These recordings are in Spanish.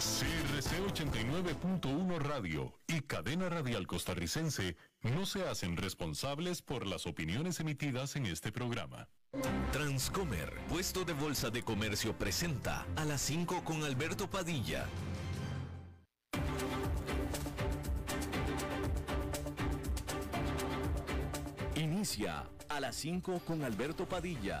CRC 89.1 Radio y Cadena Radial Costarricense no se hacen responsables por las opiniones emitidas en este programa. Transcomer, puesto de bolsa de comercio, presenta a las 5 con Alberto Padilla. Inicia a las 5 con Alberto Padilla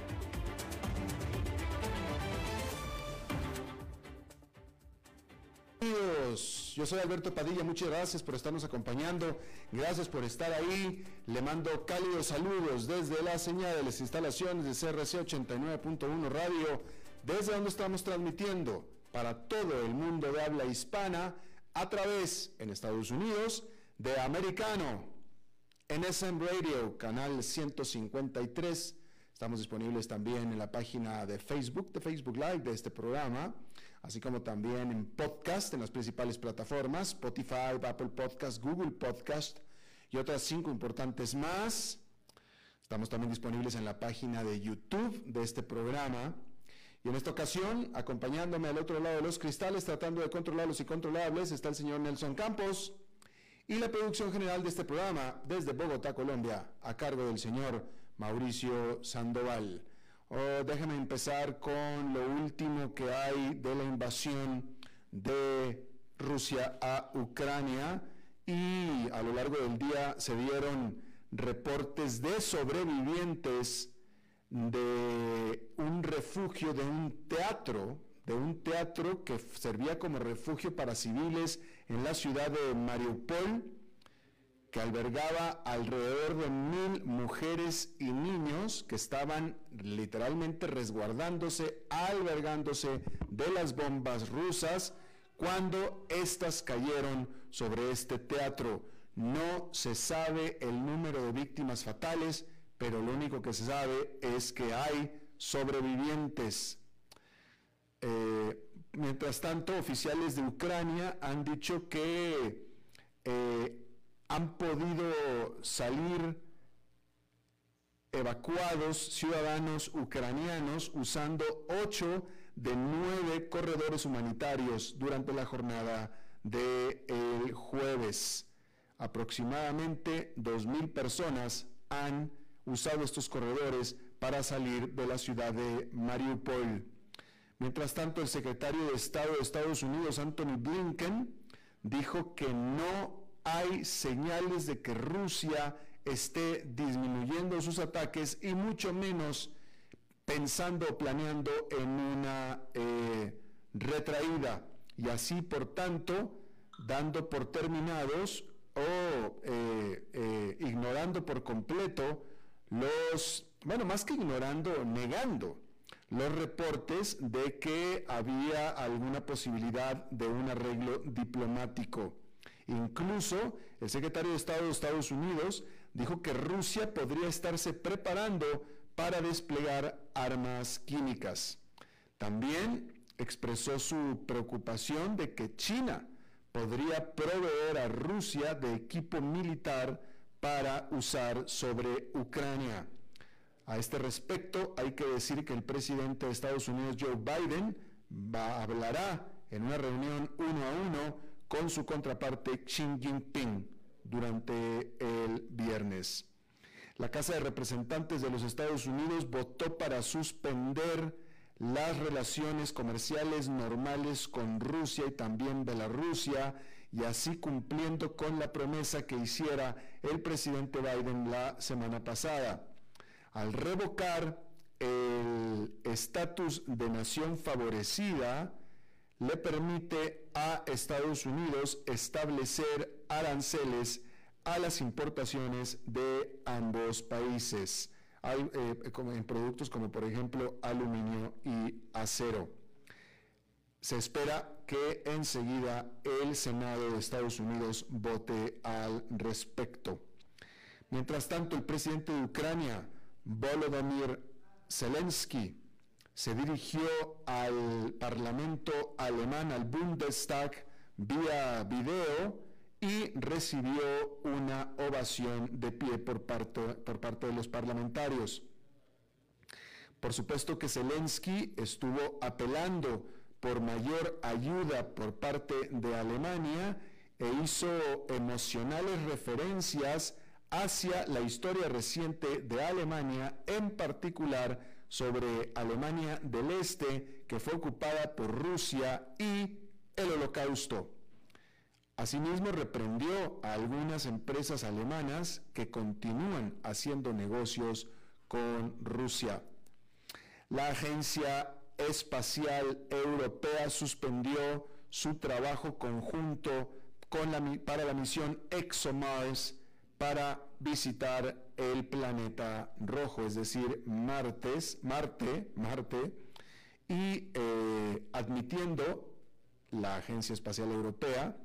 Yo soy Alberto Padilla, muchas gracias por estarnos acompañando, gracias por estar ahí, le mando cálidos saludos desde la señal de las instalaciones de CRC 89.1 Radio, desde donde estamos transmitiendo para todo el mundo de habla hispana a través en Estados Unidos de Americano, en SM Radio, canal 153. Estamos disponibles también en la página de Facebook, de Facebook Live de este programa así como también en podcast en las principales plataformas, Spotify, Apple Podcast, Google Podcast y otras cinco importantes más. Estamos también disponibles en la página de YouTube de este programa. Y en esta ocasión, acompañándome al otro lado de los cristales, tratando de controlar los incontrolables, está el señor Nelson Campos y la producción general de este programa desde Bogotá, Colombia, a cargo del señor Mauricio Sandoval. Oh, déjame empezar con lo último que hay de la invasión de Rusia a Ucrania. Y a lo largo del día se dieron reportes de sobrevivientes de un refugio, de un teatro, de un teatro que servía como refugio para civiles en la ciudad de Mariupol que albergaba alrededor de mil mujeres y niños que estaban literalmente resguardándose, albergándose de las bombas rusas cuando éstas cayeron sobre este teatro. No se sabe el número de víctimas fatales, pero lo único que se sabe es que hay sobrevivientes. Eh, mientras tanto, oficiales de Ucrania han dicho que eh, han podido salir evacuados ciudadanos ucranianos usando ocho de nueve corredores humanitarios durante la jornada del el jueves. Aproximadamente 2.000 personas han usado estos corredores para salir de la ciudad de Mariupol. Mientras tanto, el secretario de Estado de Estados Unidos, Anthony Blinken, dijo que no hay señales de que Rusia esté disminuyendo sus ataques y mucho menos pensando o planeando en una eh, retraída y así por tanto dando por terminados o eh, eh, ignorando por completo los, bueno, más que ignorando, negando los reportes de que había alguna posibilidad de un arreglo diplomático. Incluso el secretario de Estado de Estados Unidos dijo que Rusia podría estarse preparando para desplegar armas químicas. También expresó su preocupación de que China podría proveer a Rusia de equipo militar para usar sobre Ucrania. A este respecto, hay que decir que el presidente de Estados Unidos, Joe Biden, hablará en una reunión uno a uno con su contraparte Xi Jinping durante el viernes. La Casa de Representantes de los Estados Unidos votó para suspender las relaciones comerciales normales con Rusia y también Bielorrusia y así cumpliendo con la promesa que hiciera el presidente Biden la semana pasada. Al revocar el estatus de nación favorecida, le permite a Estados Unidos establecer aranceles a las importaciones de ambos países, eh, en productos como por ejemplo aluminio y acero. Se espera que enseguida el Senado de Estados Unidos vote al respecto. Mientras tanto, el presidente de Ucrania, Volodymyr Zelensky, se dirigió al Parlamento alemán, al Bundestag, vía video y recibió una ovación de pie por parte, por parte de los parlamentarios. Por supuesto que Zelensky estuvo apelando por mayor ayuda por parte de Alemania e hizo emocionales referencias hacia la historia reciente de Alemania, en particular sobre Alemania del Este, que fue ocupada por Rusia y el Holocausto. Asimismo, reprendió a algunas empresas alemanas que continúan haciendo negocios con Rusia. La Agencia Espacial Europea suspendió su trabajo conjunto para la misión ExoMars para visitar el planeta rojo, es decir, Martes, Marte, Marte, y eh, admitiendo la Agencia Espacial Europea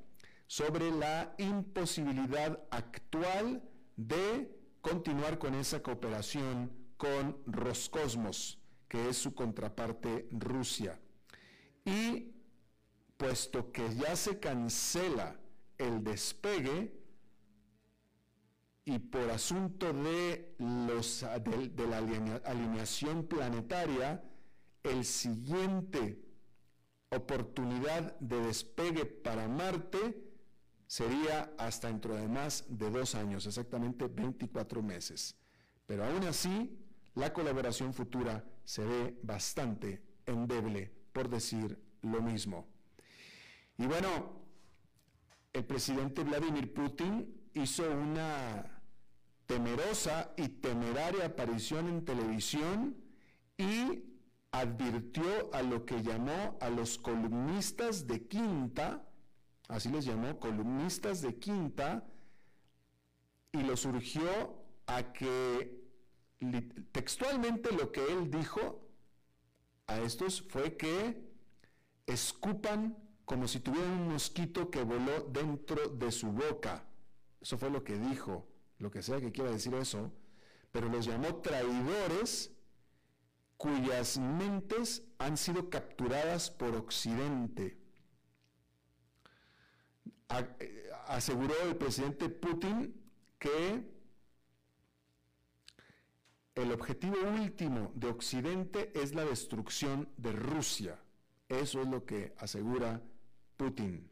sobre la imposibilidad actual de continuar con esa cooperación con Roscosmos, que es su contraparte Rusia. Y puesto que ya se cancela el despegue y por asunto de, los, de, la alineación planetaria, el siguiente oportunidad de despegue para Marte sería hasta dentro de más de dos años, exactamente 24 meses. Pero aún así, la colaboración futura se ve bastante endeble, por decir lo mismo. Y bueno, el presidente Vladimir Putin hizo una temerosa y temeraria aparición en televisión y advirtió a lo que llamó a los columnistas de quinta, así les llamó, columnistas de quinta, y los urgió a que textualmente lo que él dijo a estos fue que escupan como si tuvieran un mosquito que voló dentro de su boca. Eso fue lo que dijo, lo que sea que quiera decir eso, pero los llamó traidores cuyas mentes han sido capturadas por Occidente. Eh, aseguró el presidente Putin que el objetivo último de Occidente es la destrucción de Rusia. Eso es lo que asegura Putin.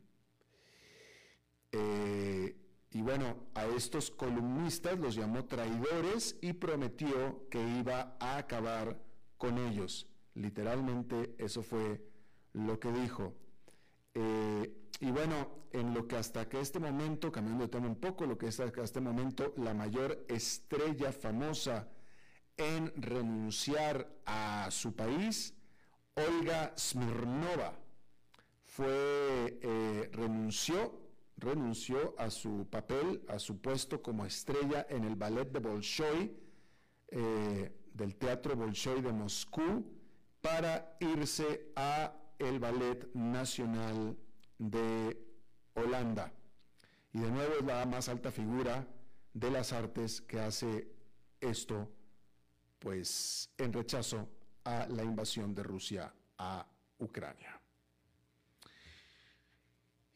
Eh, y bueno, a estos columnistas los llamó traidores y prometió que iba a acabar con ellos. Literalmente eso fue lo que dijo. Eh, y bueno, en lo que hasta que este momento, cambiando de tema un poco, lo que es hasta este momento la mayor estrella famosa en renunciar a su país, Olga Smirnova, fue, eh, renunció, renunció a su papel, a su puesto como estrella en el ballet de Bolshoi, eh, del Teatro Bolshoi de Moscú, para irse a el Ballet Nacional de Holanda. Y de nuevo es la más alta figura de las artes que hace esto, pues en rechazo a la invasión de Rusia a Ucrania.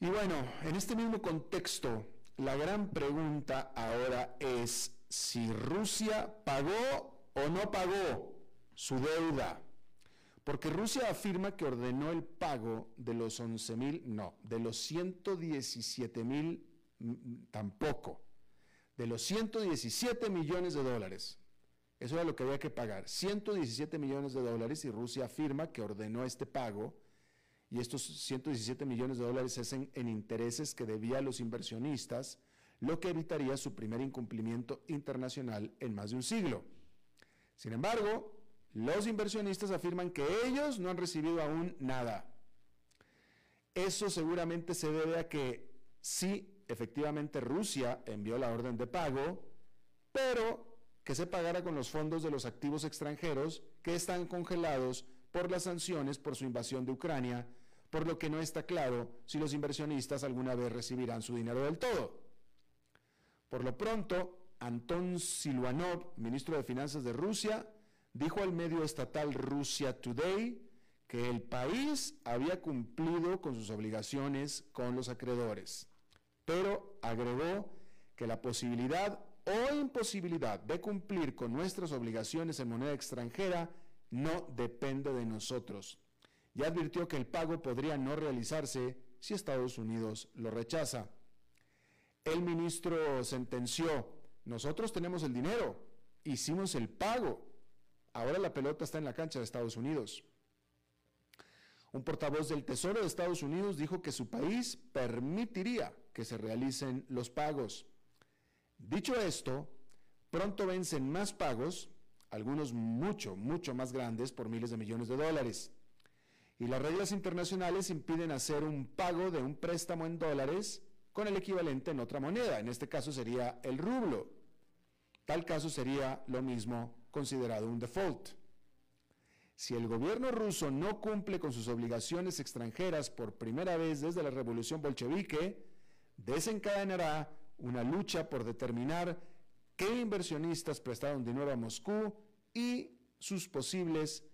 Y bueno, en este mismo contexto, la gran pregunta ahora es si Rusia pagó o no pagó su deuda. Porque Rusia afirma que ordenó el pago de los 11 mil, no, de los 117 mil mm, tampoco, de los 117 millones de dólares. Eso era lo que había que pagar, 117 millones de dólares y Rusia afirma que ordenó este pago y estos 117 millones de dólares es en, intereses que debía a los inversionistas, lo que evitaría su primer incumplimiento internacional en más de un siglo. Sin embargo, los inversionistas afirman que ellos no han recibido aún nada. Eso seguramente se debe a que sí, efectivamente Rusia envió la orden de pago, pero que se pagara con los fondos de los activos extranjeros que están congelados por las sanciones por su invasión de Ucrania por lo que no está claro si los inversionistas alguna vez recibirán su dinero del todo. Por lo pronto, Anton Siluanov, ministro de Finanzas de Rusia, dijo al medio estatal Russia Today que el país había cumplido con sus obligaciones con los acreedores, pero agregó que la posibilidad o imposibilidad de cumplir con nuestras obligaciones en moneda extranjera no depende de nosotros. Y advirtió que el pago podría no realizarse si Estados Unidos lo rechaza. El ministro sentenció, nosotros tenemos el dinero, hicimos el pago, ahora la pelota está en la cancha de Estados Unidos. Un portavoz del Tesoro de Estados Unidos dijo que su país permitiría que se realicen los pagos. Dicho esto, pronto vencen más pagos, algunos mucho, mucho más grandes, por miles de millones de dólares. Y las reglas internacionales impiden hacer un pago de un préstamo en dólares con el equivalente en otra moneda. En este caso sería el rublo. Tal caso sería lo mismo considerado un default. Si el gobierno ruso no cumple con sus obligaciones extranjeras por primera vez desde la revolución bolchevique, desencadenará una lucha por determinar qué inversionistas prestaron dinero a Moscú y sus posibles,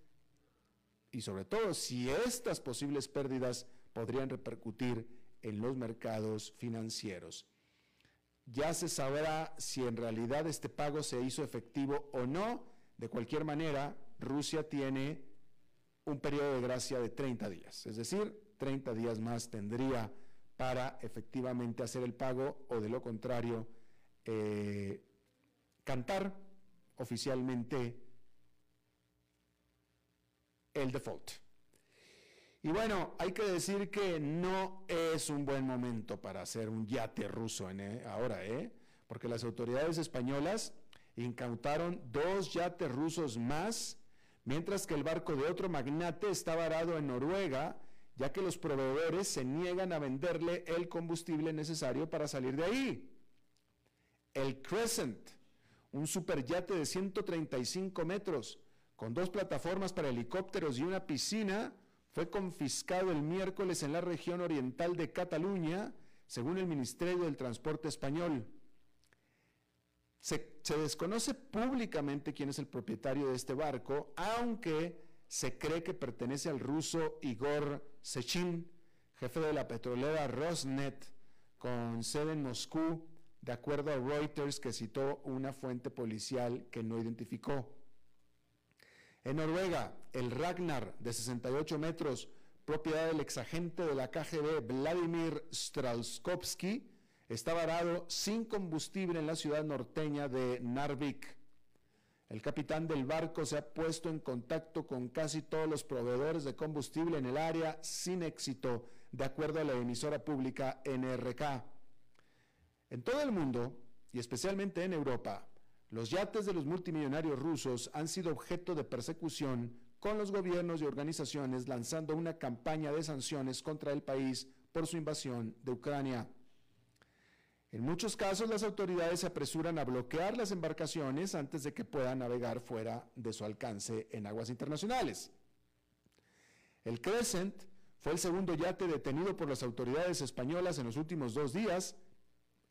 y sobre todo si estas posibles pérdidas podrían repercutir en los mercados financieros. Ya se sabrá si en realidad este pago se hizo efectivo o no. De cualquier manera, Rusia tiene un periodo de gracia de 30 días, es decir, 30 días más tendría para efectivamente hacer el pago o de lo contrario eh, cantar oficialmente el default. Y bueno, hay que decir que no es un buen momento para hacer un yate ruso en, eh, ahora, ¿eh? porque las autoridades españolas incautaron dos yates rusos más, mientras que el barco de otro magnate está varado en Noruega, ya que los proveedores se niegan a venderle el combustible necesario para salir de ahí. El Crescent, un superyate de 135 metros, con dos plataformas para helicópteros y una piscina, fue confiscado el miércoles en la región oriental de Cataluña, según el Ministerio del Transporte español. Se, desconoce públicamente quién es el propietario de este barco, aunque se cree que pertenece al ruso Igor Sechin, jefe de la petrolera Rosneft, con sede en Moscú, de acuerdo a Reuters, que citó una fuente policial que no identificó. En Noruega, el Ragnar, de 68 metros, propiedad del exagente de la KGB Vladimir Strauskowski, está varado sin combustible en la ciudad norteña de Narvik. El capitán del barco se ha puesto en contacto con casi todos los proveedores de combustible en el área sin éxito, de acuerdo a la emisora pública NRK. En todo el mundo, y especialmente en Europa, los yates de los multimillonarios rusos han sido objeto de persecución con los gobiernos y organizaciones lanzando una campaña de sanciones contra el país por su invasión de Ucrania. En muchos casos las autoridades se apresuran a bloquear las embarcaciones antes de que puedan navegar fuera de su alcance en aguas internacionales. El Crescent fue el segundo yate detenido por las autoridades españolas en los últimos dos días,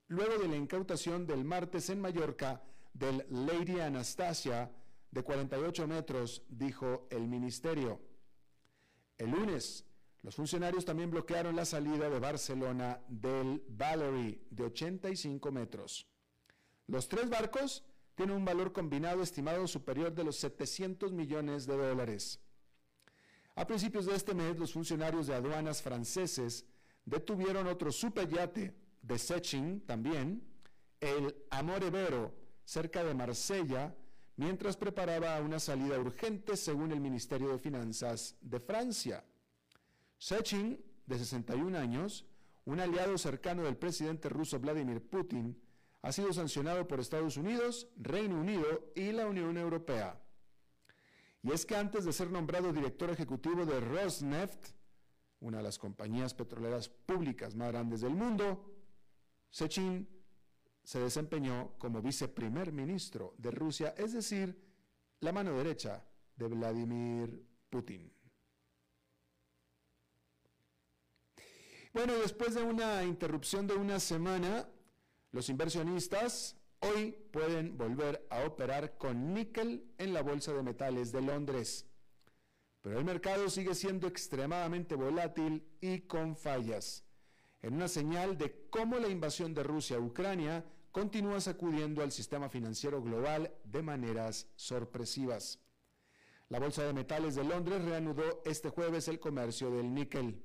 luego de la incautación del martes en Mallorca del Lady Anastasia de 48 metros, dijo el ministerio. El lunes, los funcionarios también bloquearon la salida de Barcelona del Valerie de 85 metros. Los tres barcos tienen un valor combinado estimado superior de los 700 millones de dólares. A principios de este mes, los funcionarios de aduanas franceses detuvieron otro superyate de Sechin también, el Amore Vero, cerca de Marsella, mientras preparaba una salida urgente según el Ministerio de Finanzas de Francia. Sechin, de 61 años, un aliado cercano del presidente ruso Vladimir Putin, ha sido sancionado por Estados Unidos, Reino Unido y la Unión Europea. Y es que antes de ser nombrado director ejecutivo de Rosneft, una de las compañías petroleras públicas más grandes del mundo, Sechin se desempeñó como viceprimer ministro de Rusia, es decir, la mano derecha de Vladimir Putin. Bueno, después de una interrupción de una semana, los inversionistas hoy pueden volver a operar con níquel en la Bolsa de Metales de Londres. Pero el mercado sigue siendo extremadamente volátil y con fallas, en una señal de cómo la invasión de Rusia a Ucrania continúa sacudiendo al sistema financiero global de maneras sorpresivas. La Bolsa de Metales de Londres reanudó este jueves el comercio del níquel,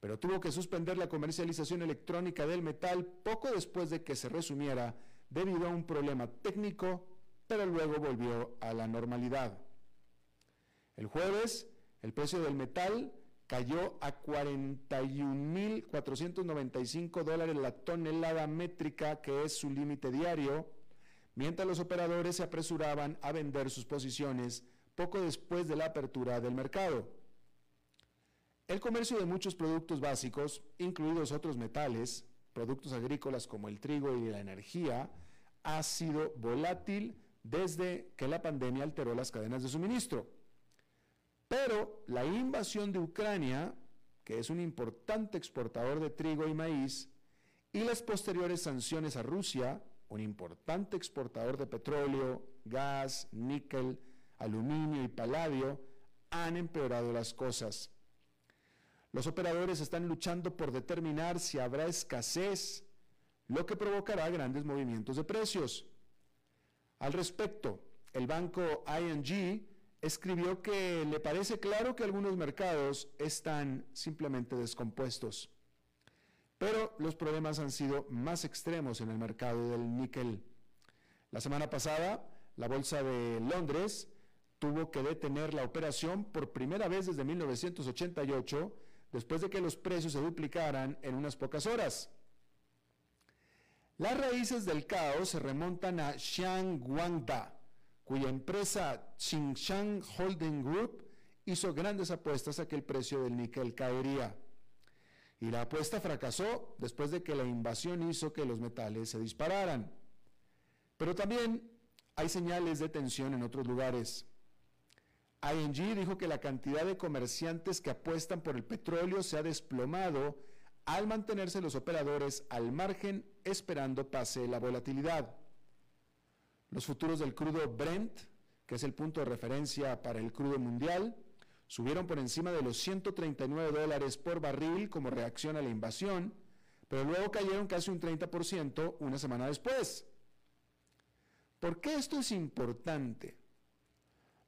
pero tuvo que suspender la comercialización electrónica del metal poco después de que se resumiera debido a un problema técnico, pero luego volvió a la normalidad. El jueves, el precio del metal cayó a 41.495 dólares la tonelada métrica, que es su límite diario, mientras los operadores se apresuraban a vender sus posiciones poco después de la apertura del mercado. El comercio de muchos productos básicos, incluidos otros metales, productos agrícolas como el trigo y la energía, ha sido volátil desde que la pandemia alteró las cadenas de suministro. Pero la invasión de Ucrania, que es un importante exportador de trigo y maíz, y las posteriores sanciones a Rusia, un importante exportador de petróleo, gas, níquel, aluminio y paladio, han empeorado las cosas. Los operadores están luchando por determinar si habrá escasez, lo que provocará grandes movimientos de precios. Al respecto, el banco ING escribió que le parece claro que algunos mercados están simplemente descompuestos. Pero los problemas han sido más extremos en el mercado del níquel. La semana pasada, la Bolsa de Londres tuvo que detener la operación por primera vez desde 1988, después de que los precios se duplicaran en unas pocas horas. Las raíces del caos se remontan a Xiang Guangda, cuya empresa Xingshan Holding Group hizo grandes apuestas a que el precio del níquel caería. Y la apuesta fracasó después de que la invasión hizo que los metales se dispararan. Pero también hay señales de tensión en otros lugares. ING dijo que la cantidad de comerciantes que apuestan por el petróleo se ha desplomado al mantenerse los operadores al margen esperando pase la volatilidad. Los futuros del crudo Brent, que es el punto de referencia para el crudo mundial, subieron por encima de los 139 dólares por barril como reacción a la invasión, pero luego cayeron casi un 30% una semana después. ¿Por qué esto es importante?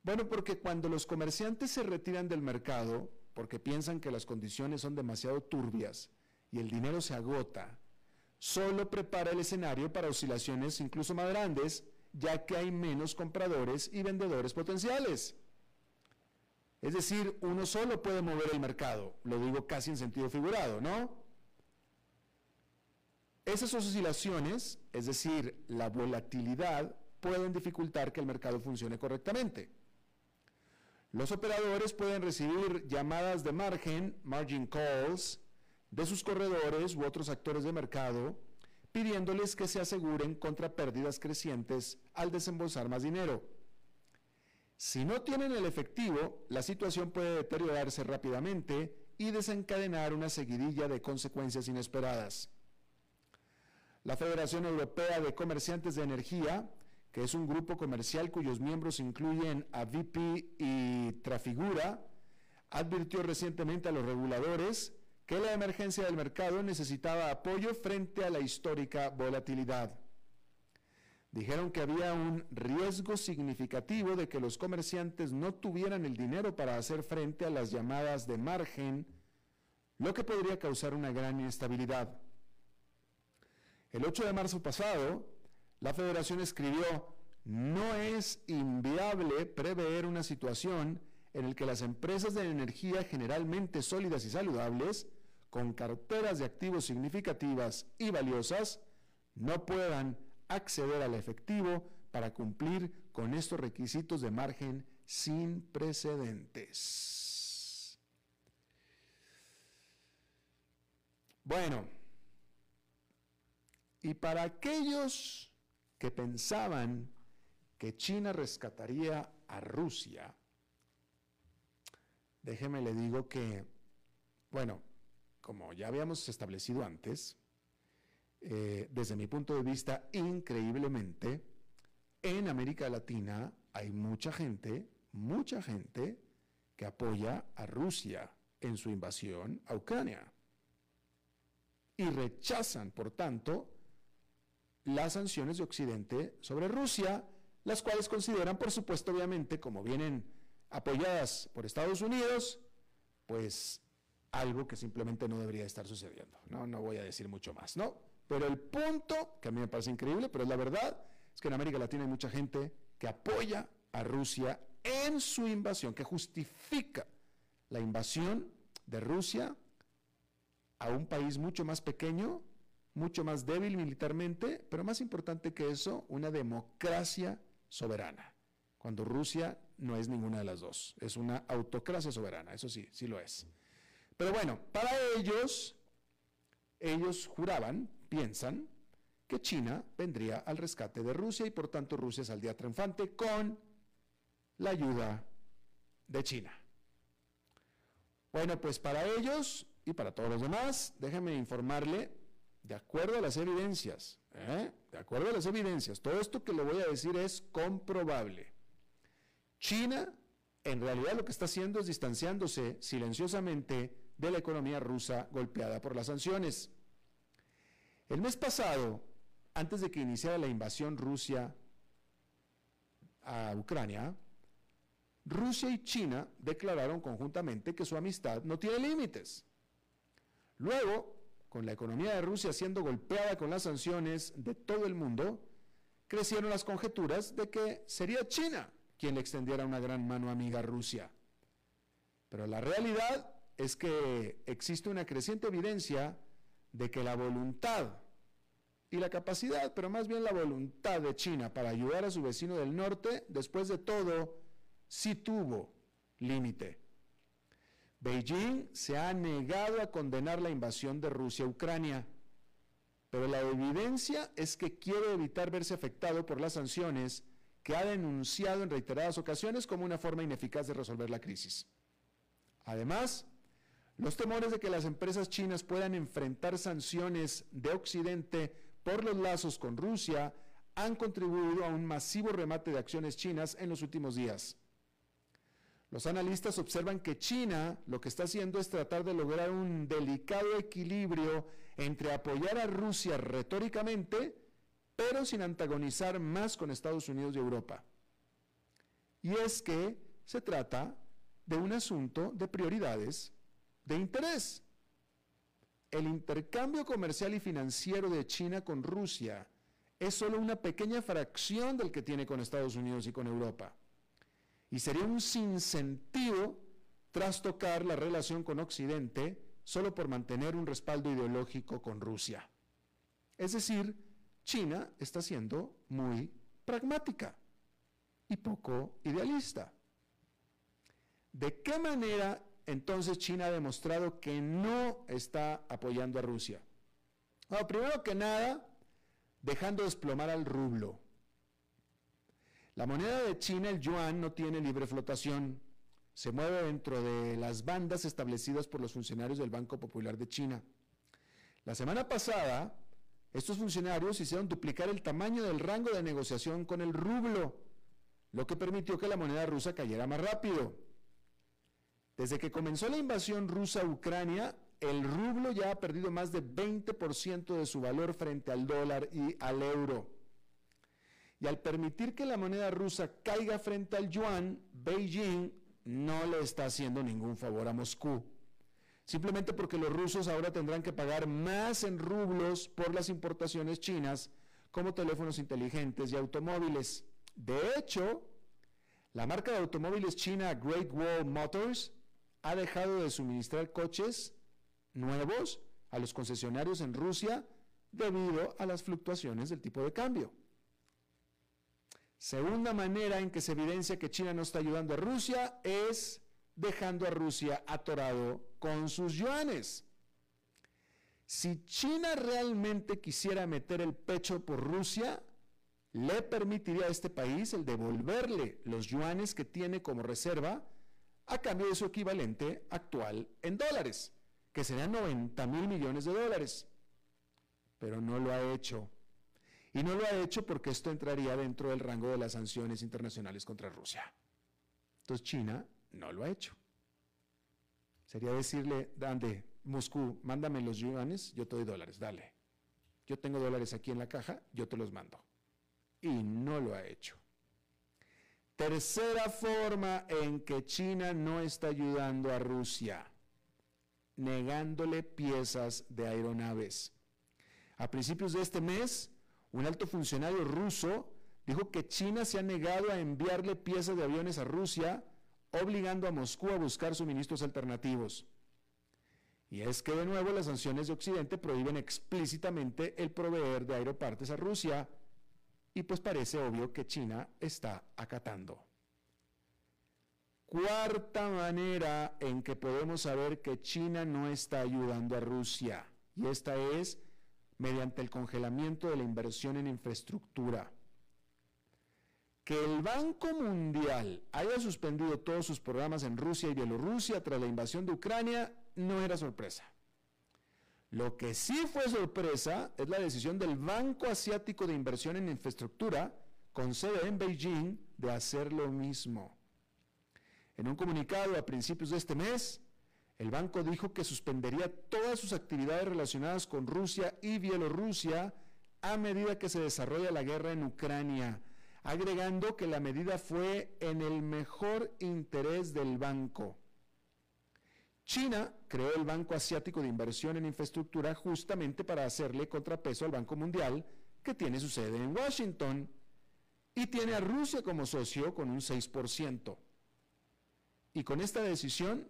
Bueno, porque cuando los comerciantes se retiran del mercado porque piensan que las condiciones son demasiado turbias y el dinero se agota, solo prepara el escenario para oscilaciones incluso más grandes ya que hay menos compradores y vendedores potenciales. Es decir, uno solo puede mover el mercado, lo digo casi en sentido figurado, ¿no? Esas oscilaciones, es decir, la volatilidad, pueden dificultar que el mercado funcione correctamente. Los operadores pueden recibir llamadas de margen, margin calls, de sus corredores u otros actores de mercado pidiéndoles que se aseguren contra pérdidas crecientes al desembolsar más dinero. Si no tienen el efectivo, la situación puede deteriorarse rápidamente y desencadenar una seguidilla de consecuencias inesperadas. La Federación Europea de Comerciantes de Energía, que es un grupo comercial cuyos miembros incluyen a VP y Trafigura, advirtió recientemente a los reguladores que la emergencia del mercado necesitaba apoyo frente a la histórica volatilidad. Dijeron que había un riesgo significativo de que los comerciantes no tuvieran el dinero para hacer frente a las llamadas de margen, lo que podría causar una gran inestabilidad. El 8 de marzo pasado, la federación escribió, no es inviable prever una situación en la que las empresas de energía generalmente sólidas y saludables con carteras de activos significativas y valiosas no puedan acceder al efectivo para cumplir con estos requisitos de margen sin precedentes. Bueno, y para aquellos que pensaban que China rescataría a Rusia, déjeme le digo que, bueno, como ya habíamos establecido antes, eh, desde mi punto de vista, increíblemente, en América Latina hay mucha gente, mucha gente que apoya a Rusia en su invasión a Ucrania. Y rechazan, por tanto, las sanciones de Occidente sobre Rusia, las cuales consideran, por supuesto, obviamente, como vienen apoyadas por Estados Unidos, pues algo que simplemente no debería estar sucediendo. No, no voy a decir mucho más, ¿no? Pero el punto, que a mí me parece increíble, pero es la verdad, es que en América Latina hay mucha gente que apoya a Rusia en su invasión, que justifica la invasión de Rusia a un país mucho más pequeño, mucho más débil militarmente, pero más importante que eso, una democracia soberana, cuando Rusia no es ninguna de las dos, es una autocracia soberana, eso sí, sí lo es. Pero bueno, para ellos, ellos juraban, piensan, que China vendría al rescate de Rusia y por tanto Rusia saldría triunfante con la ayuda de China. Bueno, pues para ellos y para todos los demás, déjenme informarle, de acuerdo a las evidencias, ¿eh? de acuerdo a las evidencias, todo esto que le voy a decir es comprobable. China en realidad lo que está haciendo es distanciándose silenciosamente de la economía rusa golpeada por las sanciones. El mes pasado, antes de que iniciara la invasión Rusia a Ucrania, Rusia y China declararon conjuntamente que su amistad no tiene límites. Luego, con la economía de Rusia siendo golpeada con las sanciones de todo el mundo, crecieron las conjeturas de que sería China quien le extendiera una gran mano amiga a Rusia. Pero la realidad es que existe una creciente evidencia de que la voluntad y la capacidad, pero más bien la voluntad de China para ayudar a su vecino del norte, después de todo, sí tuvo límite. Beijing se ha negado a condenar la invasión de Rusia a Ucrania, pero la evidencia es que quiere evitar verse afectado por las sanciones que ha denunciado en reiteradas ocasiones como una forma ineficaz de resolver la crisis. Además, los temores de que las empresas chinas puedan enfrentar sanciones de Occidente por los lazos con Rusia han contribuido a un masivo remate de acciones chinas en los últimos días. Los analistas observan que China lo que está haciendo es tratar de lograr un delicado equilibrio entre apoyar a Rusia retóricamente, pero sin antagonizar más con Estados Unidos y Europa. Y es que se trata de un asunto de prioridades de interés. El intercambio comercial y financiero de China con Rusia es solo una pequeña fracción del que tiene con Estados Unidos y con Europa. Y sería un sinsentido trastocar la relación con Occidente solo por mantener un respaldo ideológico con Rusia. Es decir, China está siendo muy pragmática y poco idealista. ¿De qué manera entonces China ha demostrado que no está apoyando a Rusia? Bueno, primero que nada, dejando desplomar al rublo. La moneda de China, el yuan, no tiene libre flotación. Se mueve dentro de las bandas establecidas por los funcionarios del Banco Popular de China. La semana pasada, estos funcionarios hicieron duplicar el tamaño del rango de negociación con el rublo, lo que permitió que la moneda rusa cayera más rápido. Desde que comenzó la invasión rusa a Ucrania, el rublo ya ha perdido más de 20% de su valor frente al dólar y al euro. Y al permitir que la moneda rusa caiga frente al yuan, Beijing no le está haciendo ningún favor a Moscú. Simplemente porque los rusos ahora tendrán que pagar más en rublos por las importaciones chinas, como teléfonos inteligentes y automóviles. De hecho, la marca de automóviles china Great Wall Motors ha dejado de suministrar coches nuevos a los concesionarios en Rusia debido a las fluctuaciones del tipo de cambio. Segunda manera en que se evidencia que China no está ayudando a Rusia es dejando a Rusia atorado con sus yuanes. Si China realmente quisiera meter el pecho por Rusia, le permitiría a este país el devolverle los yuanes que tiene como reserva a cambio de su equivalente actual en dólares, que serían 90 mil millones de dólares. pero no lo ha hecho. Y no lo ha hecho porque esto entraría dentro del rango de las sanciones internacionales contra Rusia. Entonces China no lo ha hecho. Sería decirle, Dande, Moscú, mándame los yuanes, yo te doy dólares, dale. Yo tengo dólares aquí en la caja, yo te los mando. Y no lo ha hecho. Tercera forma en que China no está ayudando a Rusia, negándole piezas de aeronaves. A principios de este mes, un alto funcionario ruso dijo que China se ha negado a enviarle piezas de aviones a Rusia, obligando a Moscú a buscar suministros alternativos. Y es que de nuevo las sanciones de Occidente prohíben explícitamente el proveer de aeropartes a Rusia, y pues parece obvio que China está acatando. Cuarta manera en que podemos saber que China no está ayudando a Rusia, y esta es mediante el congelamiento de la inversión en infraestructura. Que el Banco Mundial haya suspendido todos sus programas en Rusia y Bielorrusia tras la invasión de Ucrania no era sorpresa. Lo que sí fue sorpresa es la decisión del Banco Asiático de Inversión en Infraestructura, con sede en Beijing, de hacer lo mismo. En un comunicado a principios de este mes, el banco dijo que suspendería todas sus actividades relacionadas con Rusia y Bielorrusia a medida que se desarrolla la guerra en Ucrania, agregando que la medida fue en el mejor interés del banco. China creó el Banco Asiático de Inversión en Infraestructura justamente para hacerle contrapeso al Banco Mundial, que tiene su sede en Washington, y tiene a Rusia como socio con un 6%. Y con esta decisión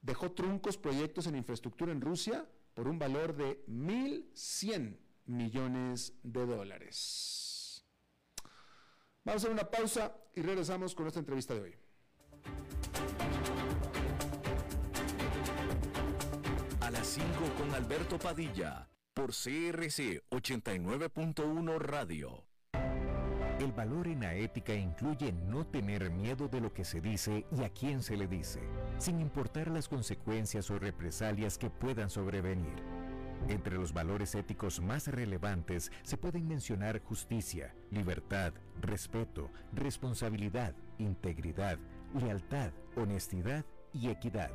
dejó truncos proyectos en infraestructura en Rusia por un valor de 1.100 millones de dólares. Vamos a hacer una pausa y regresamos con nuestra entrevista de hoy. 5 con Alberto Padilla, por CRC 89.1 Radio. El valor en la ética incluye no tener miedo de lo que se dice y a quién se le dice, sin importar las consecuencias o represalias que puedan sobrevenir. Entre los valores éticos más relevantes se pueden mencionar justicia, libertad, respeto, responsabilidad, integridad, lealtad, honestidad y equidad.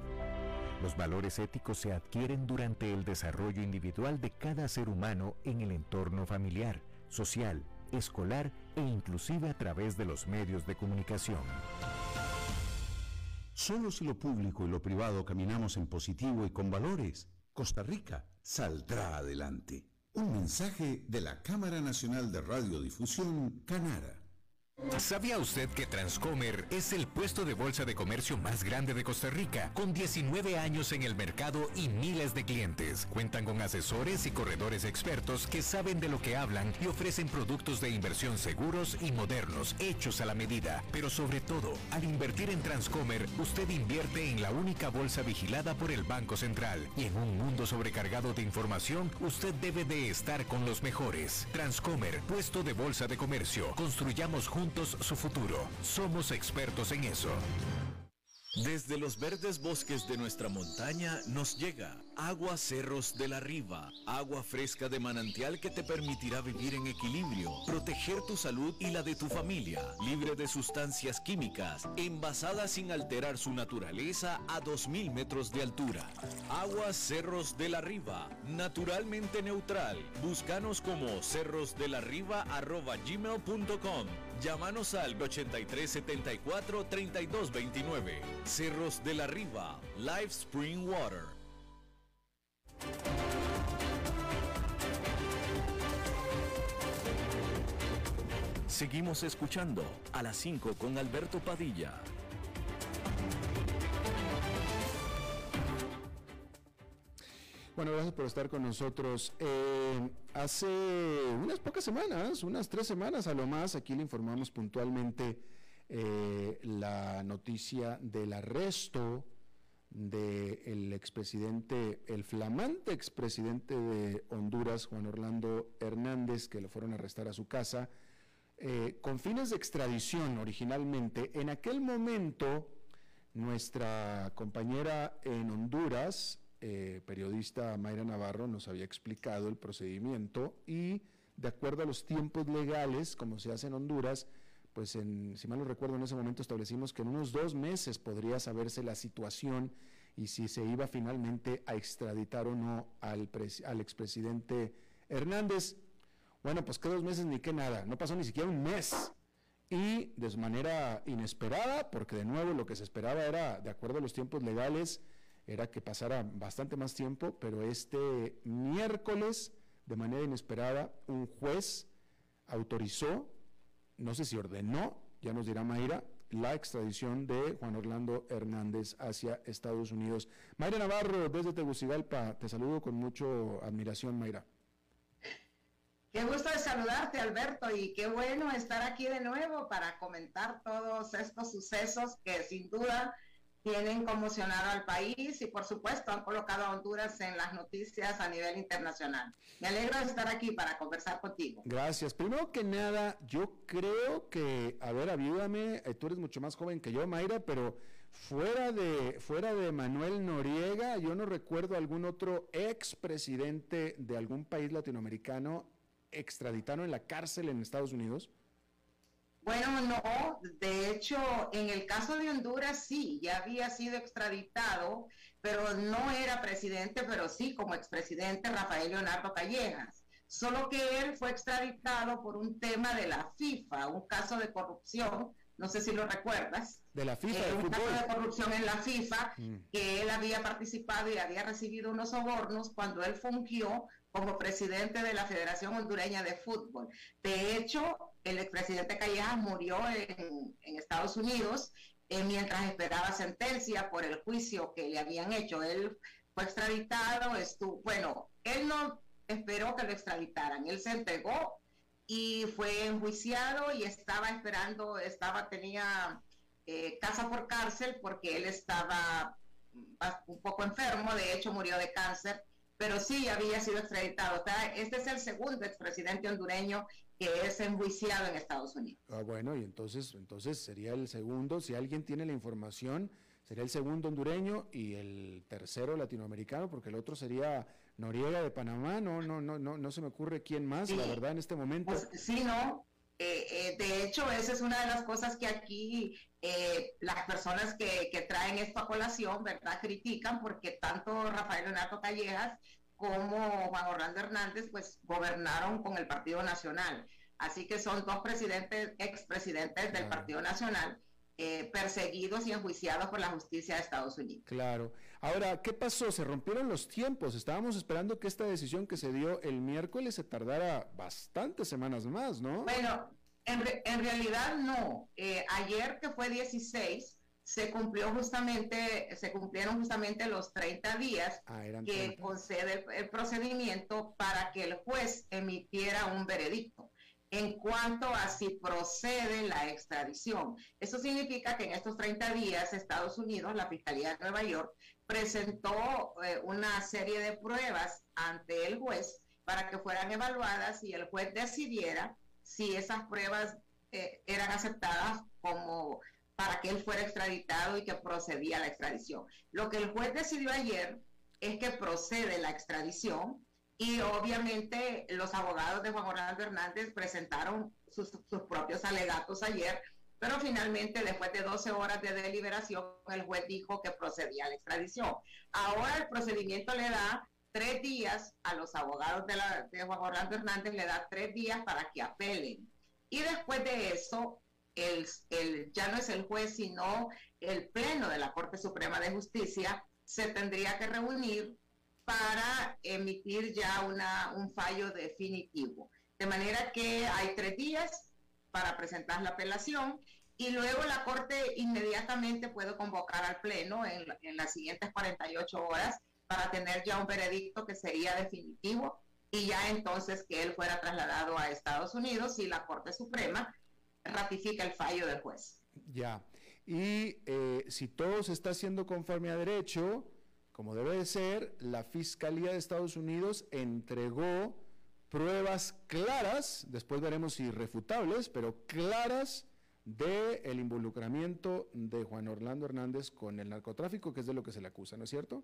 Los valores éticos se adquieren durante el desarrollo individual de cada ser humano en el entorno familiar, social, escolar e inclusive a través de los medios de comunicación. Solo si lo público y lo privado caminamos en positivo y con valores, Costa Rica saldrá adelante. Un mensaje de la Cámara Nacional de Radiodifusión, Canara. ¿Sabía usted que Transcomer es el puesto de bolsa de comercio más grande de Costa Rica, con 19 años en el mercado y miles de clientes? Cuentan con asesores y corredores expertos que saben de lo que hablan y ofrecen productos de inversión seguros y modernos, hechos a la medida. Pero sobre todo, al invertir en Transcomer, usted invierte en la única bolsa vigilada por el Banco Central. Y en un mundo sobrecargado de información, usted debe de estar con los mejores. Transcomer, puesto de bolsa de comercio. Construyamos juntos su futuro. Somos expertos en eso. Desde los verdes bosques de nuestra montaña nos llega agua Cerros de la Riva, agua fresca de manantial que te permitirá vivir en equilibrio, proteger tu salud y la de tu familia, libre de sustancias químicas, envasada sin alterar su naturaleza a 2.000 metros de altura. Agua Cerros de la Riva, naturalmente neutral. Búscanos como cerrosdelarriba.gmail.com Llámanos al 8374-3229. Cerros de la Riva, Live Spring Water. Seguimos escuchando a las 5 con Alberto Padilla. Bueno, gracias por estar con nosotros. Eh, hace unas pocas semanas, unas tres semanas a lo más, aquí le informamos puntualmente eh, la noticia del arresto del expresidente, el flamante expresidente de Honduras, Juan Orlando Hernández, que lo fueron a arrestar a su casa, eh, con fines de extradición originalmente. En aquel momento, nuestra compañera en Honduras, eh, periodista Mayra Navarro nos había explicado el procedimiento y de acuerdo a los tiempos legales, como se hace en Honduras, pues en, si mal no recuerdo en ese momento establecimos que en unos dos meses podría saberse la situación y si se iba finalmente a extraditar o no al, al expresidente Hernández. Bueno, pues que dos meses ni que nada, no pasó ni siquiera un mes. Y de manera inesperada, porque de nuevo lo que se esperaba era, de acuerdo a los tiempos legales, era que pasara bastante más tiempo, pero este miércoles, de manera inesperada, un juez autorizó, no sé si ordenó, ya nos dirá Mayra, la extradición de Juan Orlando Hernández hacia Estados Unidos. Mayra Navarro, desde Tegucigalpa, te saludo con mucho admiración, Mayra. Qué gusto de saludarte, Alberto, y qué bueno estar aquí de nuevo para comentar todos estos sucesos que sin duda tienen conmocionado al país y por supuesto han colocado a Honduras en las noticias a nivel internacional. Me alegro de estar aquí para conversar contigo. Gracias. Primero que nada, yo creo que, a ver, ayúdame, eh, tú eres mucho más joven que yo, Mayra, pero fuera de, fuera de Manuel Noriega, yo no recuerdo algún otro expresidente de algún país latinoamericano extraditado en la cárcel en Estados Unidos. Bueno, no, de hecho, en el caso de Honduras sí, ya había sido extraditado, pero no era presidente, pero sí como expresidente Rafael Leonardo Callejas. Solo que él fue extraditado por un tema de la FIFA, un caso de corrupción, no sé si lo recuerdas. De la FIFA. Eh, un caso de corrupción en la FIFA, mm. que él había participado y había recibido unos sobornos cuando él fungió como presidente de la Federación Hondureña de Fútbol. De hecho, el expresidente Callejas murió en, Estados Unidos eh, mientras esperaba sentencia por el juicio que le habían hecho. Él fue extraditado, estuvo, bueno, él no esperó que lo extraditaran, él se entregó y fue enjuiciado y estaba esperando, estaba, tenía eh, casa por cárcel porque él estaba un poco enfermo, de hecho murió de cáncer pero sí había sido extraditado. este es el segundo expresidente hondureño que es enjuiciado en Estados Unidos. Ah, bueno, y entonces, entonces sería el segundo, si alguien tiene la información, sería el segundo hondureño y el tercero latinoamericano, porque el otro sería Noriega de Panamá, no, no, no, no, no se me ocurre quién más, la verdad, en este momento. Pues, sí, no, eh, eh, de hecho, esa es una de las cosas que aquí eh, las personas que, traen esta colación, ¿verdad?, critican porque tanto Rafael Leonardo Callejas como Juan Orlando Hernández, pues gobernaron con el Partido Nacional. Así que son dos presidentes, expresidentes del Partido Nacional. perseguidos y enjuiciados por la justicia de Estados Unidos. Claro. Ahora, ¿qué pasó? Se rompieron los tiempos. Estábamos esperando que esta decisión que se dio el miércoles se tardara bastantes semanas más, ¿no? Bueno, en, realidad no. Eh, ayer que fue 16, se cumplió justamente, se cumplieron justamente los 30 días ah, que concede el, procedimiento para que el juez emitiera un veredicto en cuanto a si procede la extradición. Eso significa que en estos 30 días Estados Unidos, la Fiscalía de Nueva York, presentó eh, una serie de pruebas ante el juez para que fueran evaluadas y el juez decidiera si esas pruebas eh, eran aceptadas como para que él fuera extraditado y que procedía la extradición. Lo que el juez decidió ayer es que procede la extradición y obviamente los abogados de Juan Orlando Hernández presentaron sus, sus propios alegatos ayer, pero finalmente después de 12 horas de deliberación el juez dijo que procedía la extradición. Ahora el procedimiento le da tres días a los abogados de, la, de Juan Orlando Hernández, le da tres días para que apelen. Y después de eso, el, el, ya no es el juez, sino el Pleno de la Corte Suprema de Justicia se tendría que reunir para emitir ya una, un fallo definitivo. De manera que hay tres días para presentar la apelación y luego la Corte inmediatamente puede convocar al Pleno en, en las siguientes 48 horas para tener ya un veredicto que sería definitivo y ya entonces que él fuera trasladado a Estados Unidos y la Corte Suprema ratifica el fallo del juez. Ya. Y eh, si todo se está haciendo conforme a derecho, como debe de ser, la Fiscalía de Estados Unidos entregó pruebas claras, después veremos si irrefutables, pero claras de el involucramiento de Juan Orlando Hernández con el narcotráfico, que es de lo que se le acusa, ¿no es cierto?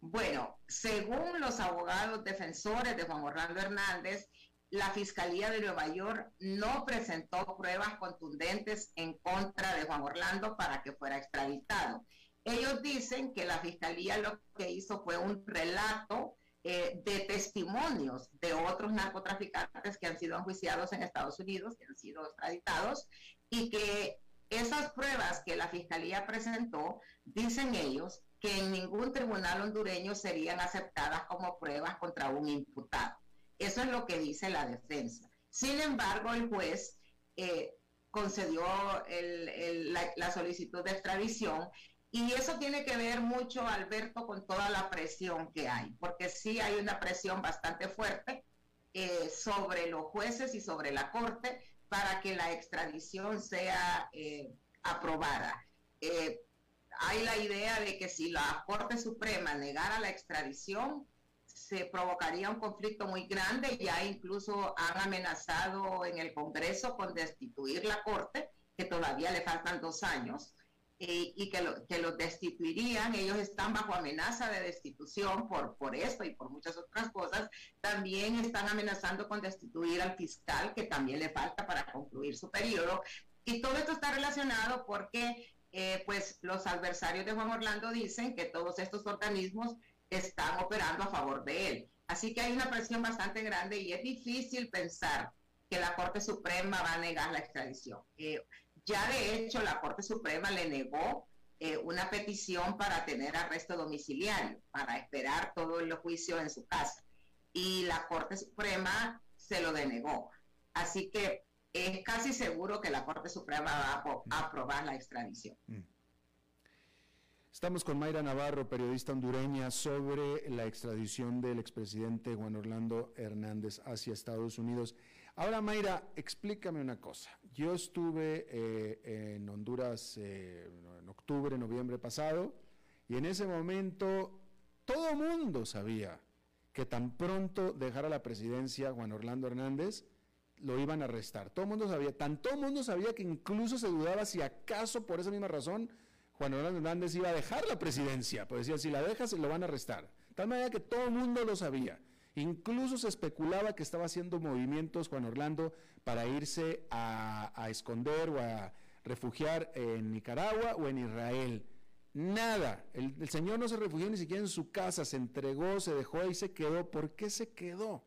Bueno, según los abogados defensores de Juan Orlando Hernández, la Fiscalía de Nueva York no presentó pruebas contundentes en contra de Juan Orlando para que fuera extraditado. Ellos dicen que la Fiscalía lo que hizo fue un relato eh, de testimonios de otros narcotraficantes que han sido enjuiciados en Estados Unidos, que han sido extraditados, y que esas pruebas que la Fiscalía presentó, dicen ellos, que en ningún tribunal hondureño serían aceptadas como pruebas contra un imputado. Eso es lo que dice la defensa. Sin embargo, el juez eh, concedió la, solicitud de extradición y eso tiene que ver mucho, Alberto, con toda la presión que hay, porque sí hay una presión bastante fuerte eh, sobre los jueces y sobre la Corte para que la extradición sea eh, aprobada. hay la idea de que si la Corte Suprema negara la extradición, se provocaría un conflicto muy grande. Ya incluso han amenazado en el Congreso con destituir la Corte, que todavía le faltan dos años, eh, y que lo, que lo destituirían. Ellos están bajo amenaza de destitución por, por esto y por muchas otras cosas. También están amenazando con destituir al fiscal, que también le falta para concluir su periodo. Y todo esto está relacionado porque eh, pues los adversarios de Juan Orlando dicen que todos estos organismos están operando a favor de él. Así que hay una presión bastante grande y es difícil pensar que la Corte Suprema va a negar la extradición. Eh, ya de hecho la Corte Suprema le negó eh, una petición para tener arresto domiciliario, para esperar todo el juicio en su casa. Y la Corte Suprema se lo denegó. Así que es casi seguro que la Corte Suprema va a, aprobar la extradición. Mm. Estamos con Mayra Navarro, periodista hondureña, sobre la extradición del expresidente Juan Orlando Hernández hacia Estados Unidos. Ahora, Mayra, explícame una cosa. Yo estuve eh, en Honduras eh, en octubre, noviembre pasado, y en ese momento todo mundo sabía que tan pronto dejara la presidencia Juan Orlando Hernández, lo iban a arrestar. Todo el mundo sabía, tan todo el mundo sabía que incluso se dudaba si acaso por esa misma razón Juan Orlando Hernández iba a dejar la presidencia, pues decía, si la deja se lo van a arrestar. Tal manera que todo el mundo lo sabía. Incluso se especulaba que estaba haciendo movimientos Juan Orlando para irse a, esconder o a refugiar en Nicaragua o en Israel. Nada. El, el, señor no se refugió ni siquiera en su casa, se entregó, se dejó y se quedó. ¿Por qué se quedó?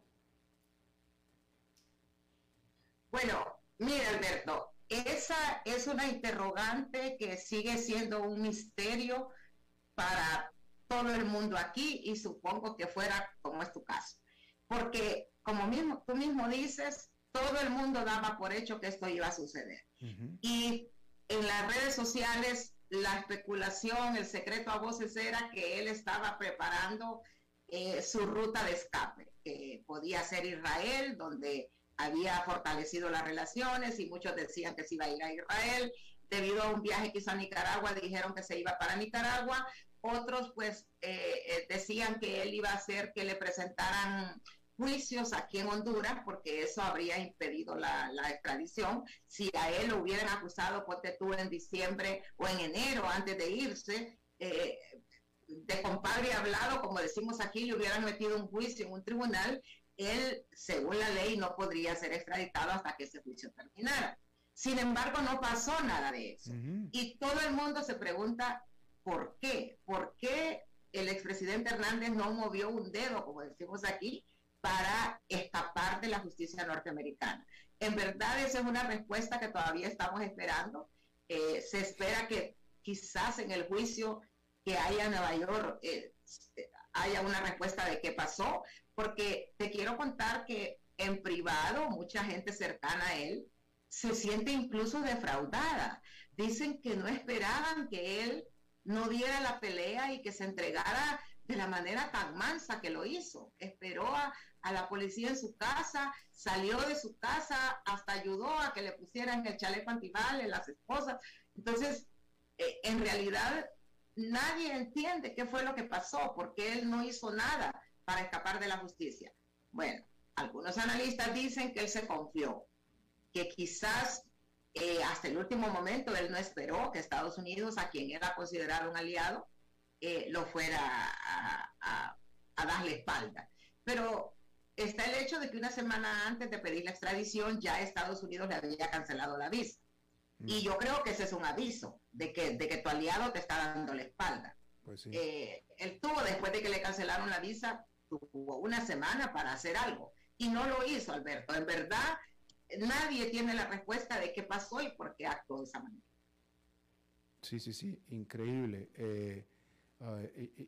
Bueno, mira Alberto, esa es una interrogante que sigue siendo un misterio para todo el mundo aquí y supongo que fuera como es tu caso. Porque como mismo, tú mismo dices, todo el mundo daba por hecho que esto iba a suceder. Y en las redes sociales la especulación, el secreto a voces era que él estaba preparando eh, su ruta de escape, que podía ser Israel, donde había fortalecido las relaciones y muchos decían que se iba a ir a Israel. Debido a un viaje que hizo a Nicaragua, dijeron que se iba para Nicaragua. Otros pues eh, eh, decían que él iba a hacer que le presentaran juicios aquí en Honduras, porque eso habría impedido la, extradición. Si a él lo hubieran acusado, por tú en diciembre o en enero, antes de irse, eh, de compadre hablado, como decimos aquí, le hubieran metido un juicio en un tribunal él, según la ley, no podría ser extraditado hasta que ese juicio terminara. Sin embargo, no pasó nada de eso. Y todo el mundo se pregunta, ¿por qué? ¿Por qué el expresidente Hernández no movió un dedo, como decimos aquí, para escapar de la justicia norteamericana? En verdad, esa es una respuesta que todavía estamos esperando. Eh, se espera que quizás en el juicio que haya en Nueva York eh, haya una respuesta de qué pasó, porque te quiero contar que en privado mucha gente cercana a él se siente incluso defraudada. Dicen que no esperaban que él no diera la pelea y que se entregara de la manera tan mansa que lo hizo. Esperó a, la policía en su casa, salió de su casa, hasta ayudó a que le pusieran el chaleco antibales, las esposas. Entonces, eh, en realidad, nadie entiende qué fue lo que pasó, porque él no hizo nada para escapar de la justicia. Bueno, algunos analistas dicen que él se confió, que quizás eh, hasta el último momento él no esperó que Estados Unidos, a quien era considerado un aliado, eh, lo fuera a, a, darle espalda. Pero está el hecho de que una semana antes de pedir la extradición ya Estados Unidos le había cancelado la visa. Y yo creo que ese es un aviso de que, de que tu aliado te está dando la espalda. Pues eh, él tuvo, después de que le cancelaron la visa, tuvo una semana para hacer algo. Y no lo hizo, Alberto. En verdad, nadie tiene la respuesta de qué pasó y por qué actuó de esa manera. Sí, sí, sí, increíble. Eh,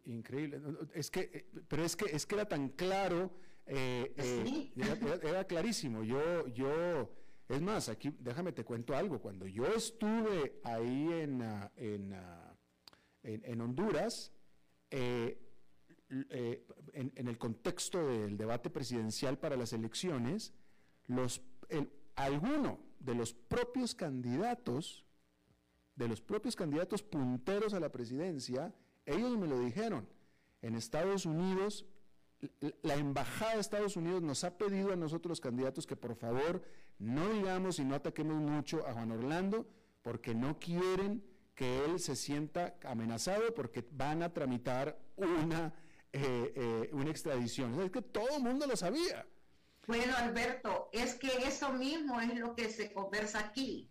increíble. Es que, eh, pero es que, es que era tan claro, era, clarísimo. Yo, yo, es más, aquí déjame te cuento algo. Cuando yo estuve ahí en, ah, en, ah, en, Honduras, eh, eh, en, el contexto del debate presidencial para las elecciones, los, alguno de los propios candidatos, de los propios candidatos punteros a la presidencia, ellos me lo dijeron. En Estados Unidos, la embajada de Estados Unidos nos ha pedido a nosotros los candidatos que por favor no digamos y no ataquemos mucho a Juan Orlando, porque no quieren que él se sienta amenazado porque van a tramitar una, eh, eh, una extradición. es que todo el mundo lo sabía. Bueno, Alberto, es que eso mismo es lo que se conversa aquí.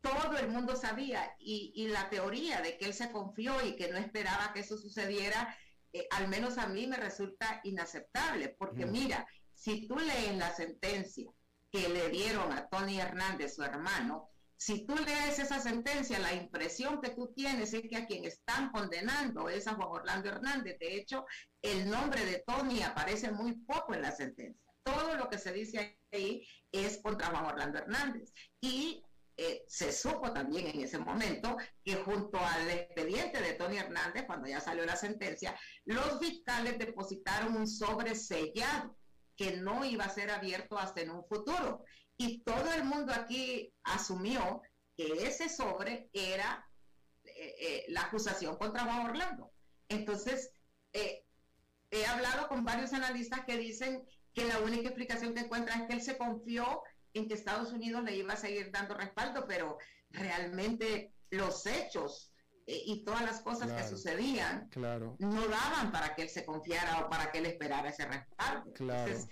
Todo el mundo sabía y, la teoría de que él se confió y que no esperaba que eso sucediera, eh, al menos a mí me resulta inaceptable, porque mm. mira, si tú lees la sentencia que le dieron a Tony Hernández, su hermano, si tú lees esa sentencia, la impresión que tú tienes es que a quien están condenando es a Juan Orlando Hernández. De hecho, el nombre de Tony aparece muy poco en la sentencia. Todo lo que se dice ahí es contra Juan Orlando Hernández. Y eh, se supo también en ese momento que junto al expediente de Tony Hernández, cuando ya salió la sentencia, los fiscales depositaron un sobre sellado que no iba a ser abierto hasta en un futuro y todo el mundo aquí asumió que ese sobre era eh, eh, la acusación contra Juan Orlando. Entonces, eh, he hablado con varios analistas que dicen que la única explicación que encuentran es que él se confió en que Estados Unidos le iba a seguir dando respaldo, pero realmente los hechos y todas las cosas que sucedían no daban para que él se confiara o para que él esperara ese respaldo. Entonces,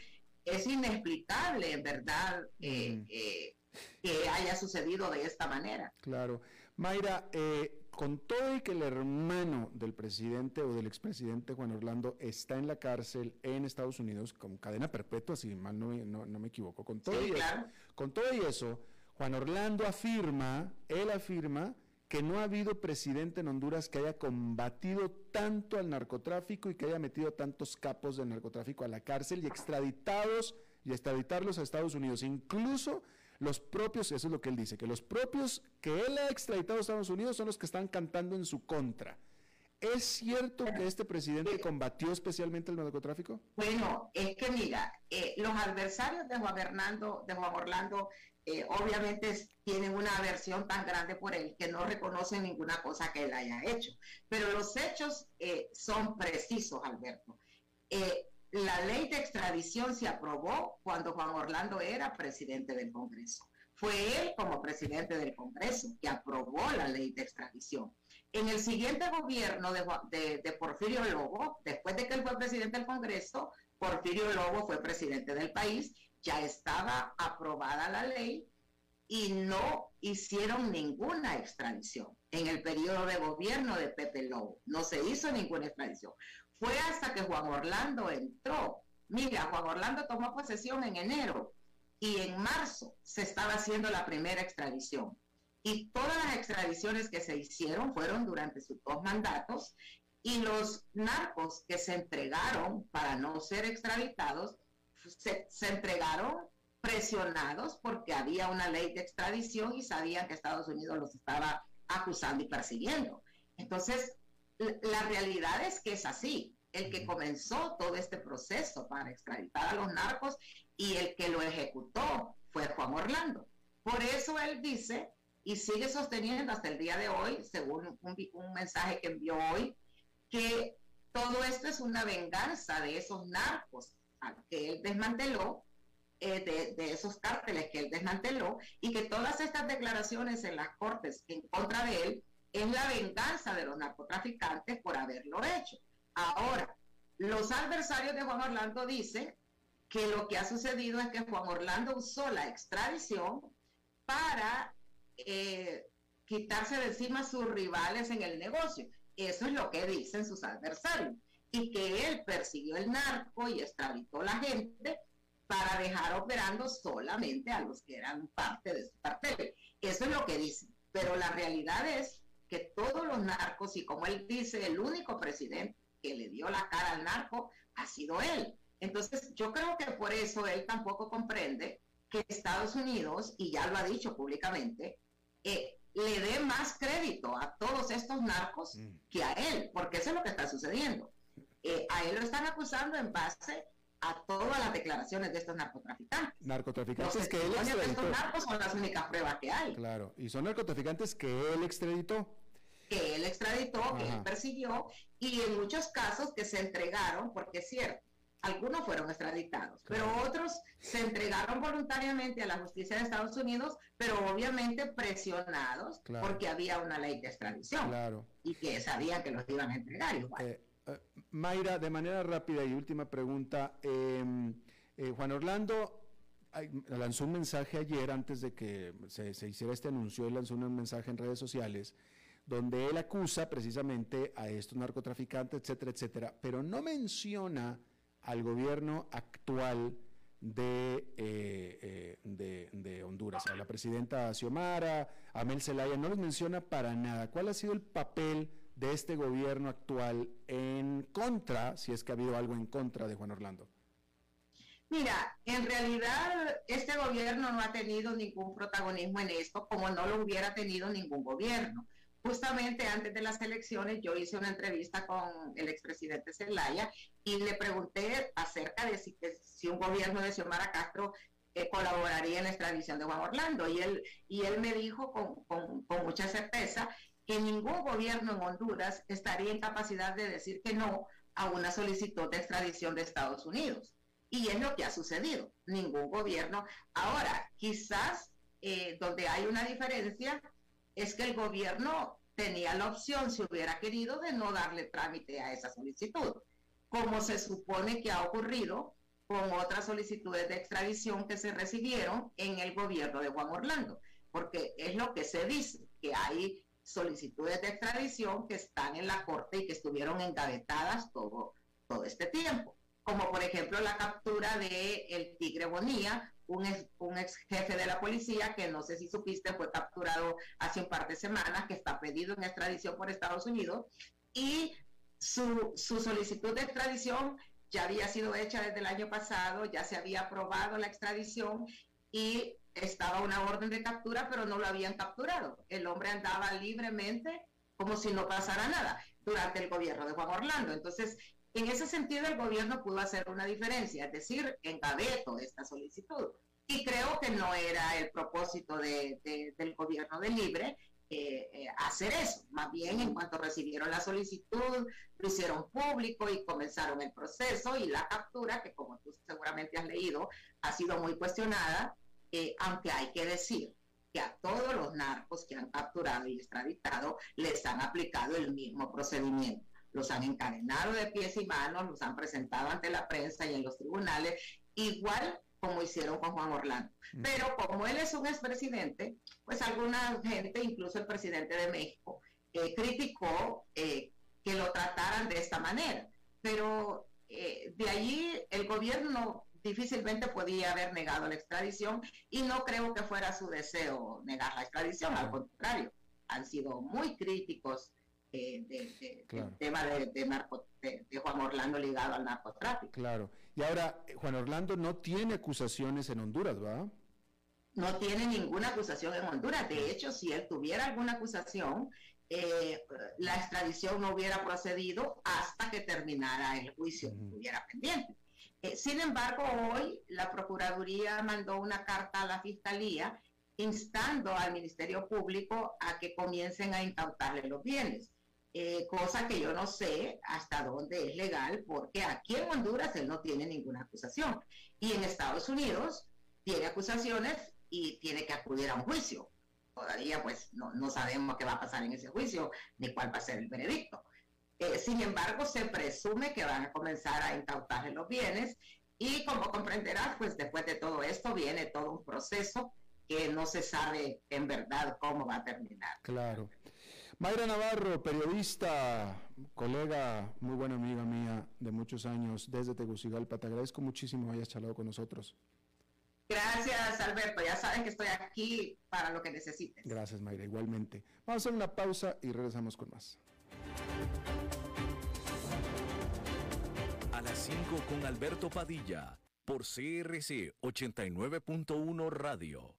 es inexplicable, en verdad, eh, eh, que haya sucedido de esta manera. Claro. Mayra, eh, con todo y que el hermano del presidente o del expresidente Juan Orlando está en la cárcel en Estados Unidos con cadena perpetua, si mal no, no, me equivoco, con todo, y eso, con todo y eso, Juan Orlando afirma, él afirma que no ha habido presidente en Honduras que haya combatido tanto al narcotráfico y que haya metido tantos capos del narcotráfico a la cárcel y extraditados y extraditarlos a Estados Unidos. Incluso los propios, eso es lo que él dice, que los propios que él ha extraditado a Estados Unidos son los que están cantando en su contra. ¿Es cierto que este presidente combatió especialmente el narcotráfico? Bueno, es que mira, eh, los adversarios de Juan Fernando, de Juan Orlando, eh, obviamente tienen una aversión tan grande por él que no reconocen ninguna cosa que él haya hecho. Pero los hechos eh, son precisos, Alberto. Eh, la ley de extradición se aprobó cuando Juan Orlando era presidente del Congreso. Fue él como presidente del Congreso que aprobó la ley de extradición. En el siguiente gobierno de, de Porfirio Lobo, después de que él fue presidente del Congreso, Porfirio Lobo fue presidente del país ya estaba aprobada la ley y no hicieron ninguna extradición en el periodo de gobierno de Pepe Lobo. No se hizo ninguna extradición. Fue hasta que Juan Orlando entró. Mira, Juan Orlando tomó posesión en enero y en marzo se estaba haciendo la primera extradición. Y todas las extradiciones que se hicieron fueron durante sus dos mandatos y los narcos que se entregaron para no ser extraditados se, entregaron presionados porque había una ley de extradición y sabían que Estados Unidos los estaba acusando y persiguiendo. Entonces, la realidad es que es así. El que comenzó todo este proceso para extraditar a los narcos y el que lo ejecutó fue Juan Orlando. Por eso él dice y sigue sosteniendo hasta el día de hoy, según un, un mensaje que envió hoy, que todo esto es una venganza de esos narcos que él desmanteló, eh, de, esos cárteles que él desmanteló, y que todas estas declaraciones en las cortes en contra de él es la venganza de los narcotraficantes por haberlo hecho. Ahora, los adversarios de Juan Orlando dicen que lo que ha sucedido es que Juan Orlando usó la extradición para eh, quitarse de encima sus rivales en el negocio. Eso es lo que dicen sus adversarios. Y que él persiguió el narco y extraditó la gente para dejar operando solamente a los que eran parte de su cartel. Eso es lo que dicen. Pero la realidad es que todos los narcos, y como él dice, el único presidente que le dio la cara al narco ha sido él. Entonces, yo creo que por eso él tampoco comprende que Estados Unidos, y ya lo ha dicho públicamente, eh, le dé más crédito a todos estos narcos mm. que a él, porque eso es lo que está sucediendo. Eh, a él lo están acusando en base a todas las declaraciones de estos narcotraficantes. Narcotraficantes que él extraditó. Estos narcos son las únicas pruebas que hay. Claro, y son narcotraficantes que él extraditó. Que él extraditó, que él persiguió, y en muchos casos que se entregaron, porque es cierto, algunos fueron extraditados, pero otros se entregaron voluntariamente a la justicia de Estados Unidos, pero obviamente presionados porque había una ley de extradición y que sabían que los iban a entregar igual. Eh, Mayra, de manera rápida y última pregunta, em, eh, Juan Orlando lanzó un mensaje ayer antes de que se, hiciera este anuncio, él lanzó un mensaje en redes sociales donde él acusa precisamente a estos narcotraficantes, etcétera, etcétera, pero no menciona al gobierno actual de, eh, eh, Honduras, a la presidenta Xiomara, a Mel Zelaya, no los menciona para nada. ¿Cuál ha sido el papel de este gobierno actual en contra, si es que ha habido algo en contra de Juan Orlando? Mira, en realidad este gobierno no ha tenido ningún protagonismo en esto, como no lo hubiera tenido ningún gobierno justamente antes de las elecciones yo hice una entrevista con el expresidente Zelaya y le pregunté acerca de si, si un gobierno de Xiomara Castro eh, colaboraría en la extradición de Juan Orlando y él, y él me dijo con, con mucha certeza que ningún gobierno en Honduras estaría en capacidad de decir que no a una solicitud de extradición de Estados Unidos. Y es lo que ha sucedido. Ningún gobierno. Ahora, quizás eh, donde hay una diferencia es que el gobierno tenía la opción, si hubiera querido, de no darle trámite a esa solicitud, como se supone que ha ocurrido con otras solicitudes de extradición que se recibieron en el gobierno de Juan Orlando, porque es lo que se dice, que hay solicitudes de extradición que están en la corte y que estuvieron engavetadas todo, todo este tiempo, como por ejemplo la captura de el Tigre Bonía, un ex, jefe de la policía que no sé si supiste fue capturado hace un par de semanas, que está pedido en extradición por Estados Unidos y su, su solicitud de extradición ya había sido hecha desde el año pasado, ya se había aprobado la extradición y estaba una orden de captura, pero no lo habían capturado. El hombre andaba libremente como si no pasara nada durante el gobierno de Juan Orlando. Entonces, en ese sentido, el gobierno pudo hacer una diferencia, es decir, encabezo esta solicitud. Y creo que no era el propósito del gobierno de Libre eh, eh, hacer eso. Más bien, en cuanto recibieron la solicitud, lo hicieron público y comenzaron el proceso y la captura, que como tú seguramente has leído, ha sido muy cuestionada, eh, aunque hay que decir que a todos los narcos que han capturado y extraditado les han aplicado el mismo procedimiento los han encadenado de pies y manos, los han presentado ante la prensa y en los tribunales, igual como hicieron con Juan Orlando. Pero como él es un expresidente, pues alguna gente, incluso el presidente de México, eh, criticó eh, que lo trataran de esta manera. Pero eh, de allí el gobierno difícilmente podía haber negado la extradición y no creo que fuera su deseo negar la extradición, al contrario, han sido muy críticos eh, de, del tema de, de, Juan Orlando ligado al narcotráfico. Claro. Y ahora, Juan Orlando no tiene acusaciones en Honduras, ¿va? No tiene ninguna acusación en Honduras. De hecho, si él tuviera alguna acusación, eh, la extradición no hubiera procedido hasta que terminara el juicio que estuviera pendiente. Eh, sin embargo, hoy la Procuraduría mandó una carta a la Fiscalía instando al Ministerio Público a que comiencen a incautarle los bienes. Eh, cosa que yo no sé hasta dónde es legal, porque aquí en Honduras él no tiene ninguna acusación. Y en Estados Unidos tiene acusaciones y tiene que acudir a un juicio. todavía pues no, no, sabemos qué va a pasar en ese juicio ni cuál va a ser el veredicto. Eh, sin embargo, se presume que van a comenzar a incautarle los bienes y como comprenderás, pues después de todo esto viene todo un proceso que no se sabe en verdad cómo va a terminar. Claro. Mayra Navarro, periodista, colega, muy buena amiga mía de muchos años desde Tegucigalpa, te agradezco muchísimo que hayas charlado con nosotros. Gracias, Alberto. Ya saben que estoy aquí para lo que necesites. Gracias, Mayra, igualmente. Vamos a hacer una pausa y regresamos con más. A las 5 con Alberto Padilla, por CRC 89.1 Radio.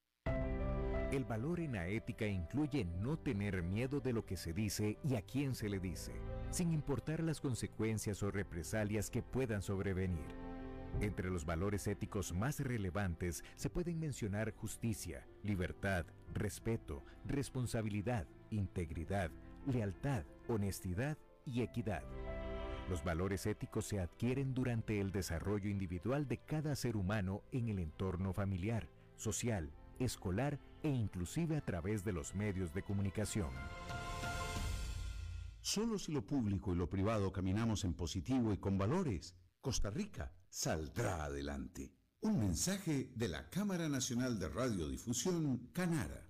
El valor en la ética incluye no tener miedo de lo que se dice y a quién se le dice, sin importar las consecuencias o represalias que puedan sobrevenir. Entre los valores éticos más relevantes se pueden mencionar justicia, libertad, respeto, responsabilidad, integridad, lealtad, honestidad y equidad. Los valores éticos se adquieren durante el desarrollo individual de cada ser humano en el entorno familiar, social, escolar e inclusive a través de los medios de comunicación. Solo si lo público y lo privado caminamos en positivo y con valores, Costa Rica saldrá adelante. Un mensaje de la Cámara Nacional de Radiodifusión, Canara.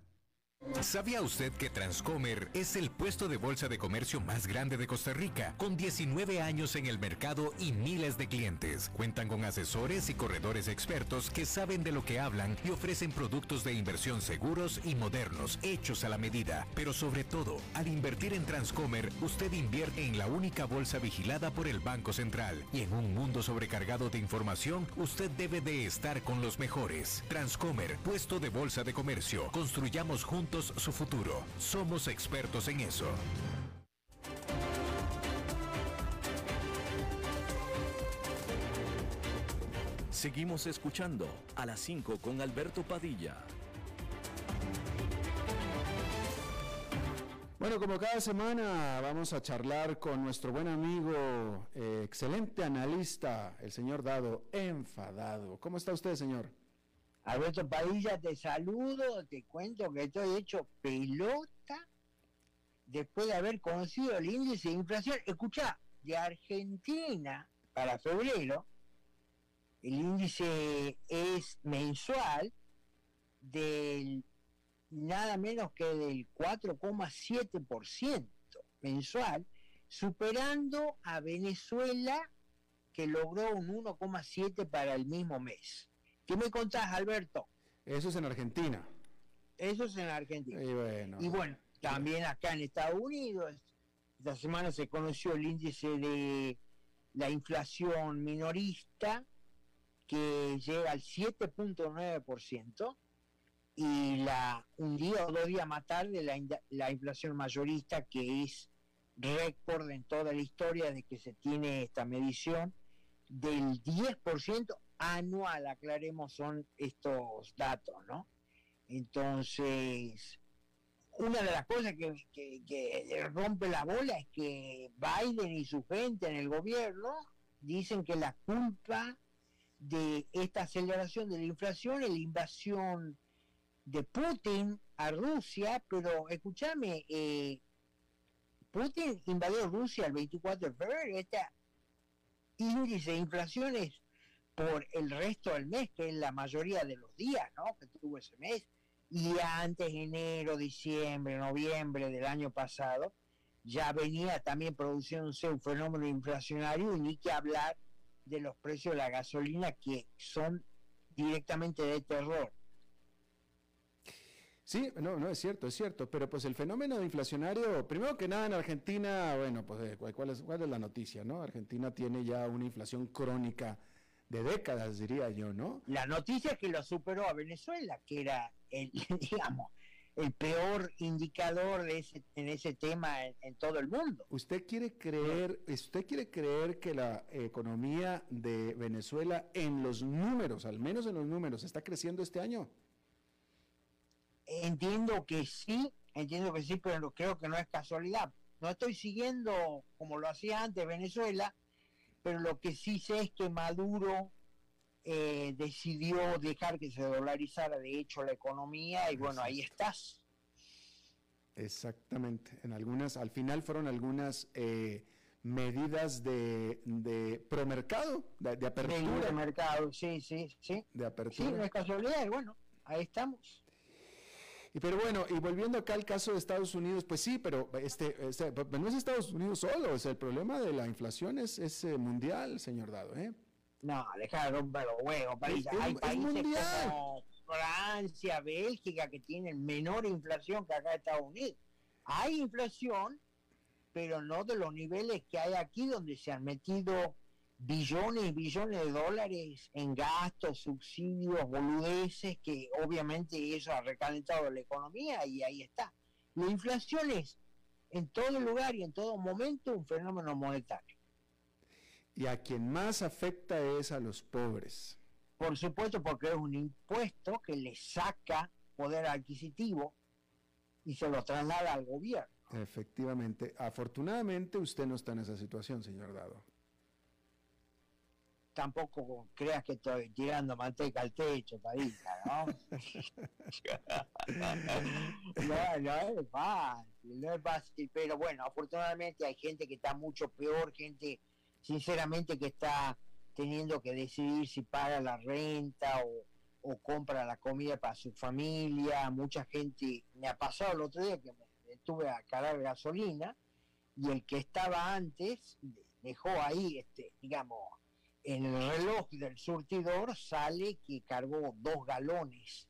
¿Sabía usted que Transcomer es el puesto de bolsa de comercio más grande de Costa Rica, con 19 años en el mercado y miles de clientes? Cuentan con asesores y corredores expertos que saben de lo que hablan y ofrecen productos de inversión seguros y modernos, hechos a la medida. Pero sobre todo, al invertir en Transcomer, usted invierte en la única bolsa vigilada por el Banco Central. Y en un mundo sobrecargado de información, usted debe de estar con los mejores. Transcomer, puesto de bolsa de comercio. Construyamos juntos su futuro. Somos expertos en eso. Seguimos escuchando a las 5 con Alberto Padilla. Bueno, como cada semana vamos a charlar con nuestro buen amigo, eh, excelente analista, el señor Dado, enfadado. ¿Cómo está usted, señor? Alberto Padilla, te saludo, te cuento que estoy hecho pelota después de haber conocido el índice de inflación. Escucha, de Argentina para febrero, el índice es mensual del nada menos que del 4,7% mensual, superando a Venezuela que logró un 1,7 para el mismo mes. ¿Qué me contás, Alberto? Eso es en Argentina. Eso es en Argentina. Y bueno, también acá en Estados Unidos, esta semana se conoció el índice de la inflación minorista, que llega al 7.9%, y la, un día o dos días más tarde la, la inflación mayorista, que es récord en toda la historia de que se tiene esta medición, del 10% anual, aclaremos, son estos datos, ¿no? Entonces, una de las cosas que, que, rompe la bola es que Biden y su gente en el gobierno dicen que la culpa de esta aceleración de la inflación es la invasión de Putin a Rusia, pero escúchame, eh, Putin invadió Rusia el 24 de febrero, este índice de inflación es por el resto del mes, que es la mayoría de los días ¿no? que tuvo ese mes, y antes, enero, diciembre, noviembre del año pasado, ya venía también produciéndose un fenómeno inflacionario y ni que hablar de los precios de la gasolina que son directamente de terror. Sí, no, no es cierto, es cierto, pero pues el fenómeno inflacionario, primero que nada en Argentina, bueno, pues eh, ¿cuál es, cuál es la noticia, no? Argentina tiene ya una inflación crónica de décadas, diría yo, ¿no? La noticia es que lo superó a Venezuela, que era el, digamos, el peor indicador de ese, en ese tema en, todo el mundo. ¿Usted quiere creer, usted quiere creer que la economía de Venezuela en los números, al menos en los números, está creciendo este año? Entiendo que sí, entiendo que sí, pero creo que no es casualidad. No estoy siguiendo como lo hacía antes Venezuela, pero lo que sí sé es que Maduro eh, decidió dejar que se dolarizara de hecho la economía y bueno, ahí estás. Exactamente. En algunas, al final fueron algunas eh, medidas de, de promercado, de, de apertura. De mercado, sí, sí, sí. De apertura. Sí, no es casualidad, y bueno, ahí estamos. Y pero bueno, y volviendo acá al caso de Estados Unidos, pues sí, pero este, este no es Estados Unidos solo, es el problema de la inflación es, es eh, mundial, señor Dado, ¿eh? No, deja de romper los huevos, país. Hay países como Francia, Bélgica, que tienen menor inflación que acá Estados Unidos. Hay inflación, pero no de los niveles que hay aquí, donde se han metido billones y billones de dólares en gastos, subsidios, boludeces, que obviamente eso ha recalentado la economía y ahí está. La inflación es en todo lugar y en todo momento un fenómeno monetario. Y a quien más afecta es a los pobres. Por supuesto, porque es un impuesto que le saca poder adquisitivo y se lo traslada al gobierno. Efectivamente. Afortunadamente usted no está en esa situación, señor Dado tampoco creas que estoy tirando manteca al techo, Padilla, ¿no? no, no es fácil, no es fácil, pero bueno, afortunadamente hay gente que está mucho peor, gente sinceramente que está teniendo que decidir si paga la renta o, o compra la comida para su familia, mucha gente, me ha pasado el otro día que me estuve a cargar gasolina y el que estaba antes dejó ahí, este, digamos, en el reloj del surtidor sale que cargó dos galones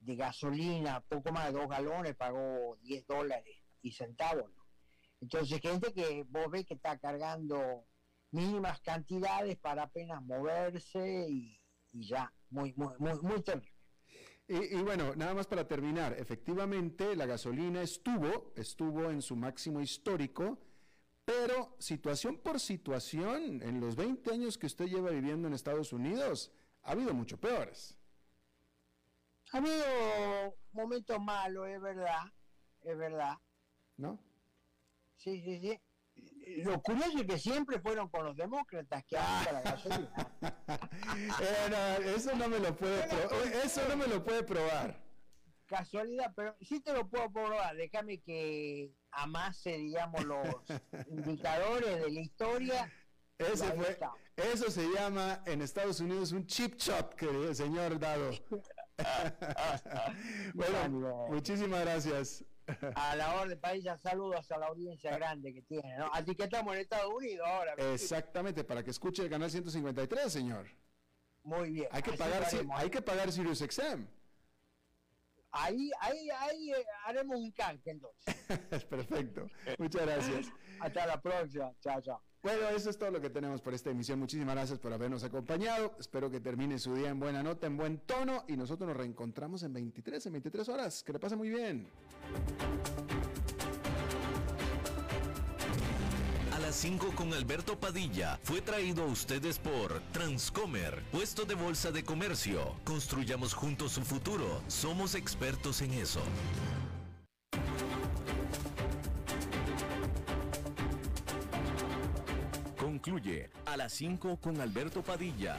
de gasolina, poco más de dos galones, pagó 10 dólares y centavos. Entonces, gente que vos ves que está cargando mínimas cantidades para apenas moverse y, ya, muy, muy, muy, muy terrible. Y, y, bueno, nada más para terminar, efectivamente la gasolina estuvo, estuvo en su máximo histórico pero situación por situación, en los 20 años que usted lleva viviendo en Estados Unidos, ha habido mucho peores. Ha habido momentos malos, es verdad, es verdad. ¿No? Sí, sí, sí. Lo curioso es que siempre fueron con los demócratas que han la gasolina. Eh, eso no me lo puede eso no me lo puede probar casualidad, pero sí te lo puedo probar. Déjame que amase, digamos, los indicadores de la historia. Ese fue, eso se llama en Estados Unidos un chip chop, que señor Dado. bueno, muchísimas gracias. A la orden, país, saludos a la audiencia grande que tiene, ¿no? Así que estamos en Estados Unidos ahora. Exactamente, para que escuche el canal 153, señor. Muy bien. Hay que, pagar, hay que pagar Sirius XM. Ahí, ahí, ahí eh, haremos un canje entonces. Perfecto. Muchas gracias. Hasta la próxima. Chao, chao. Bueno, eso es todo lo que tenemos por esta emisión. Muchísimas gracias por habernos acompañado. Espero que termine su día en buena nota, en buen tono. Y nosotros nos reencontramos en 23, en 23 horas. Que le pase muy bien. 5 con Alberto Padilla fue traído a ustedes por Transcomer, puesto de bolsa de comercio. Construyamos juntos su futuro. Somos expertos en eso. Concluye a las 5 con Alberto Padilla